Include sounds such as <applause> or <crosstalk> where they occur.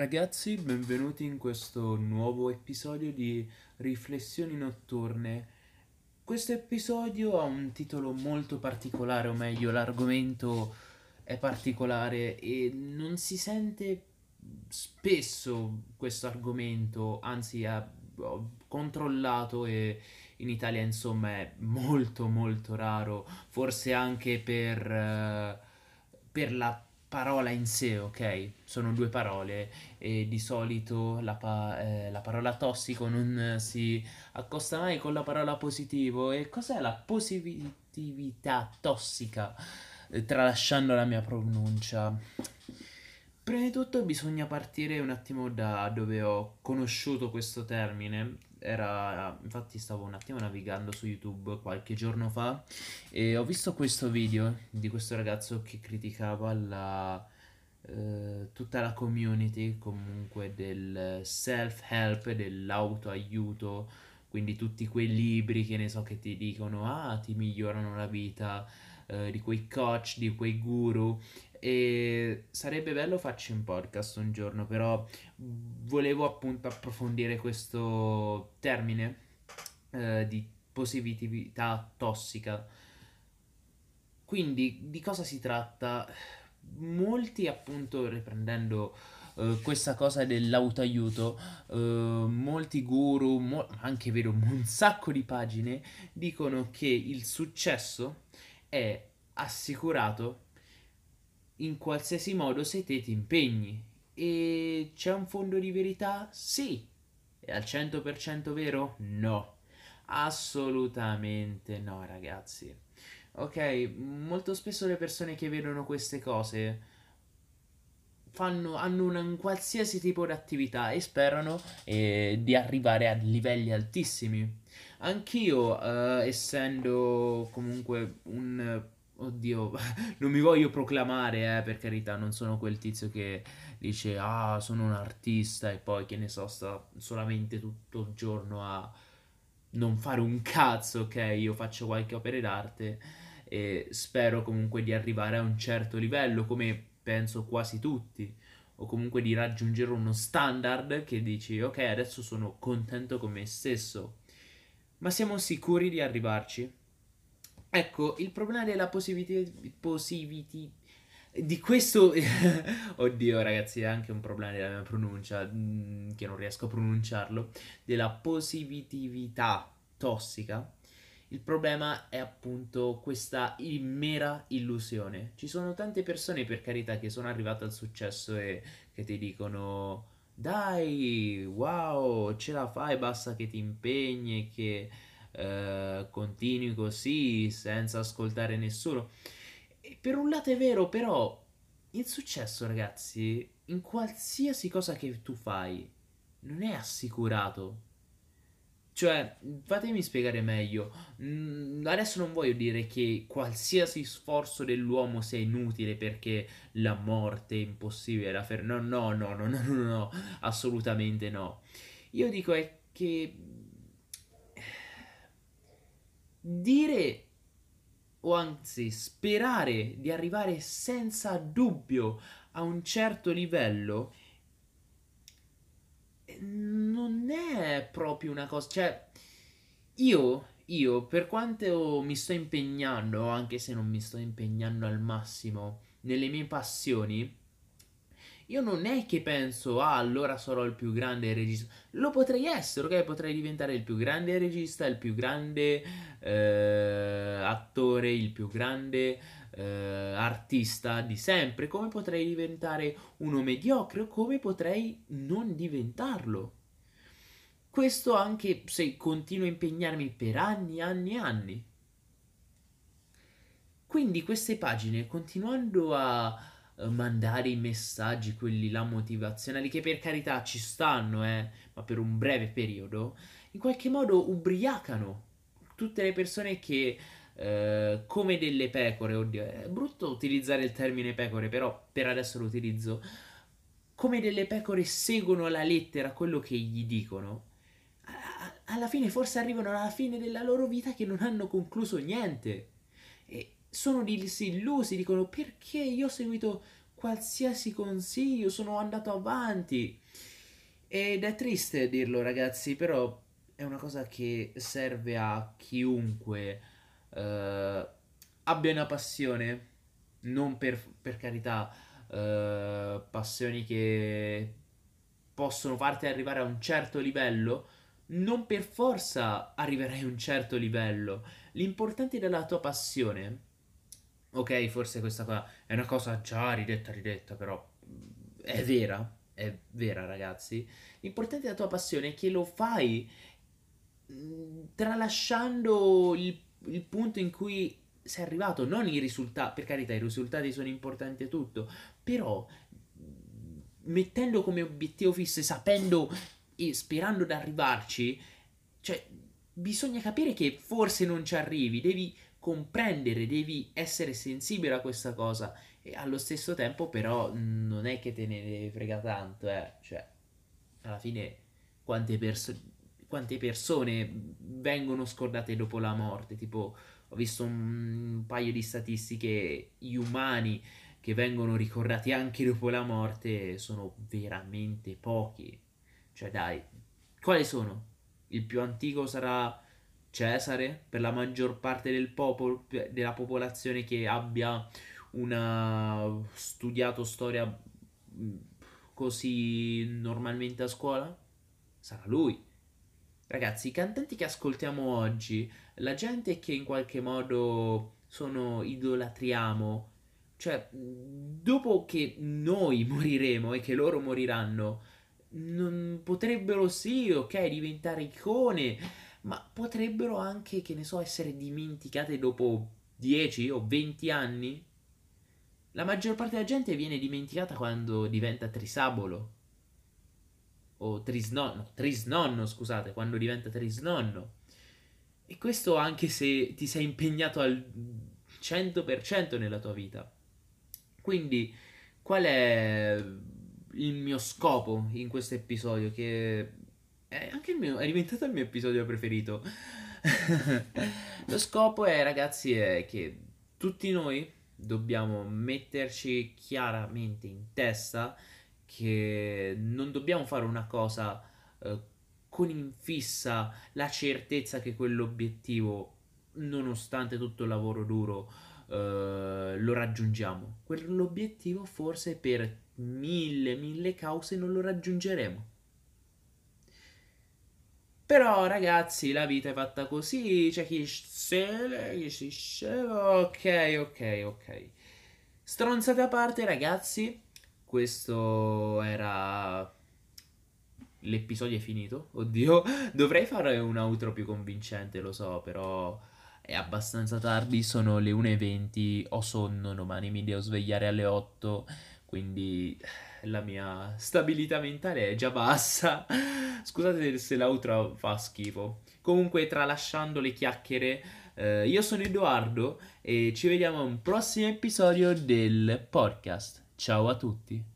Ragazzi, benvenuti in questo nuovo episodio di Riflessioni notturne. Questo episodio ha un titolo molto particolare, o meglio, l'argomento è particolare e non si sente spesso questo argomento, anzi è controllato e in Italia insomma è molto molto raro, forse anche per, uh, per la parola in sé, ok? Sono due parole e di solito la, pa- eh, la, parola tossico non si accosta mai con la parola positivo. E cos'è la positività tossica? Eh, tralasciando la mia pronuncia. Prima di tutto bisogna partire un attimo da dove ho conosciuto questo termine era infatti stavo un attimo navigando su YouTube qualche giorno fa e ho visto questo video di questo ragazzo che criticava la, eh, tutta la community comunque del self-help, dell'autoaiuto, quindi tutti quei libri che ne so che ti dicono ah ti migliorano la vita, eh, di quei coach, di quei guru e sarebbe bello farci un podcast un giorno, però volevo appunto approfondire questo termine eh, di positività tossica. Quindi di cosa si tratta? Molti appunto riprendendo uh, questa cosa dell'autoaiuto, uh, molti guru, mo- anche vedo un sacco di pagine, dicono che il successo è assicurato in qualsiasi modo se te ti impegni. E c'è un fondo di verità? Sì. È al 100% vero? No. Assolutamente no, ragazzi. Ok, molto spesso le persone che vedono queste cose fanno, hanno un, un qualsiasi tipo di attività e sperano eh, di arrivare a livelli altissimi. Anch'io, eh, essendo comunque un Oddio, <laughs> non mi voglio proclamare, eh, per carità, non sono quel tizio che dice ah, sono un artista e poi che ne so, sta solamente tutto il giorno a non fare un cazzo, ok? Io faccio qualche opera d'arte e spero comunque di arrivare a un certo livello, come penso quasi tutti, o comunque di raggiungere uno standard che dici ok, adesso sono contento con me stesso. Ma siamo sicuri di arrivarci? Ecco, il problema della positivity di questo <laughs> oddio ragazzi è anche un problema della mia pronuncia mm, che non riesco a pronunciarlo della positività tossica. Il problema è appunto questa mera illusione. Ci sono tante persone per carità che sono arrivate al successo e che ti dicono dai wow ce la fai basta che ti impegni che eh, continui così senza ascoltare nessuno. E per un lato è vero, però il successo, ragazzi, in qualsiasi cosa che tu fai, non è assicurato. Cioè, fatemi spiegare meglio. Mm, adesso non voglio dire che qualsiasi sforzo dell'uomo sia inutile perché la morte è impossibile da fermare. No, no, no, no, no, no, no, assolutamente no. Io dico è che dire o anzi sperare di arrivare senza dubbio a un certo livello eh, non è proprio una cosa, cioè io, io per quanto mi sto impegnando, anche se non mi sto impegnando al massimo nelle mie passioni, io non è che penso, ah, allora sarò il più grande regista. Lo potrei essere, ok? Potrei diventare il più grande regista, il più grande eh, attore, il più grande eh, artista di sempre. Come potrei diventare uno mediocre come potrei non diventarlo? Questo anche se continuo a impegnarmi per anni, anni, anni. Quindi queste pagine, continuando a mandare i messaggi, quelli là motivazionali, che per carità ci stanno, eh, ma per un breve periodo, in qualche modo ubriacano tutte le persone che, eh, come delle pecore, oddio, è brutto utilizzare il termine pecore, però per adesso lo utilizzo, come delle pecore seguono alla lettera quello che gli dicono, alla fine forse arrivano alla fine della loro vita che non hanno concluso niente. Sono disillusi, dicono perché io ho seguito qualsiasi consiglio, sono andato avanti. Ed è triste dirlo, ragazzi, però è una cosa che serve a chiunque eh, abbia una passione, non per, per carità, eh, passioni che possono farti arrivare a un certo livello, non per forza arriverai a un certo livello. L'importante della tua passione, ok, forse questa qua è una cosa già ridetta, ridetta, però è vera, è vera ragazzi. L'importante della tua passione è che lo fai mm, tralasciando il, il punto in cui sei arrivato, non i risultati, per carità i risultati sono importanti e tutto, però mettendo come obiettivo fisso e sapendo e sperando di arrivarci, cioè bisogna capire che forse non ci arrivi, devi comprendere, devi essere sensibile a questa cosa e allo stesso tempo però non è che te ne frega tanto, eh, cioè alla fine quante, perso- quante persone vengono scordate dopo la morte, tipo ho visto un paio di statistiche, gli umani che vengono ricordati anche dopo la morte sono veramente pochi. Cioè, dai, quali sono? Il più antico sarà Cesare, per la maggior parte del popolo, della popolazione che abbia una studiato storia mm, così normalmente a scuola? Sarà lui. Ragazzi, i cantanti che ascoltiamo oggi, la gente che in qualche modo sono idolatriamo, cioè, dopo che noi <laughs> moriremo e che loro moriranno, non potrebbero sì, ok, diventare icone, ma potrebbero anche, che ne so, essere dimenticate dopo 10 o 20 anni. La maggior parte della gente viene dimenticata quando diventa trisabolo. O trisnonno, trisnonno, scusate, quando diventa trisnonno. E questo anche se ti sei impegnato al 100% nella tua vita. Quindi, qual è il mio scopo in questo episodio? Che è anche il mio, è diventato il mio episodio preferito. <laughs> Lo scopo è, ragazzi, è che tutti noi dobbiamo metterci chiaramente in testa che non dobbiamo fare una cosa eh, con in fissa la certezza che quell'obiettivo, nonostante tutto il lavoro duro, eh, lo raggiungiamo. Quell'obiettivo forse per mille, mille cause non lo raggiungeremo. Però ragazzi, la vita è fatta così, c'è chi se chi si sceva, ok, ok, ok. Stronzate a parte ragazzi, questo era... L'episodio è finito, oddio, <laughs> dovrei fare un outro più convincente, lo so, però è abbastanza tardi, sono le 1.20, ho sonno, domani mi devo svegliare alle 8, quindi la mia stabilità mentale è già bassa. <laughs> Scusate se l'outro fa schifo. Comunque, tralasciando le chiacchiere, eh, io sono Edoardo e ci vediamo a un prossimo episodio del podcast. Ciao a tutti.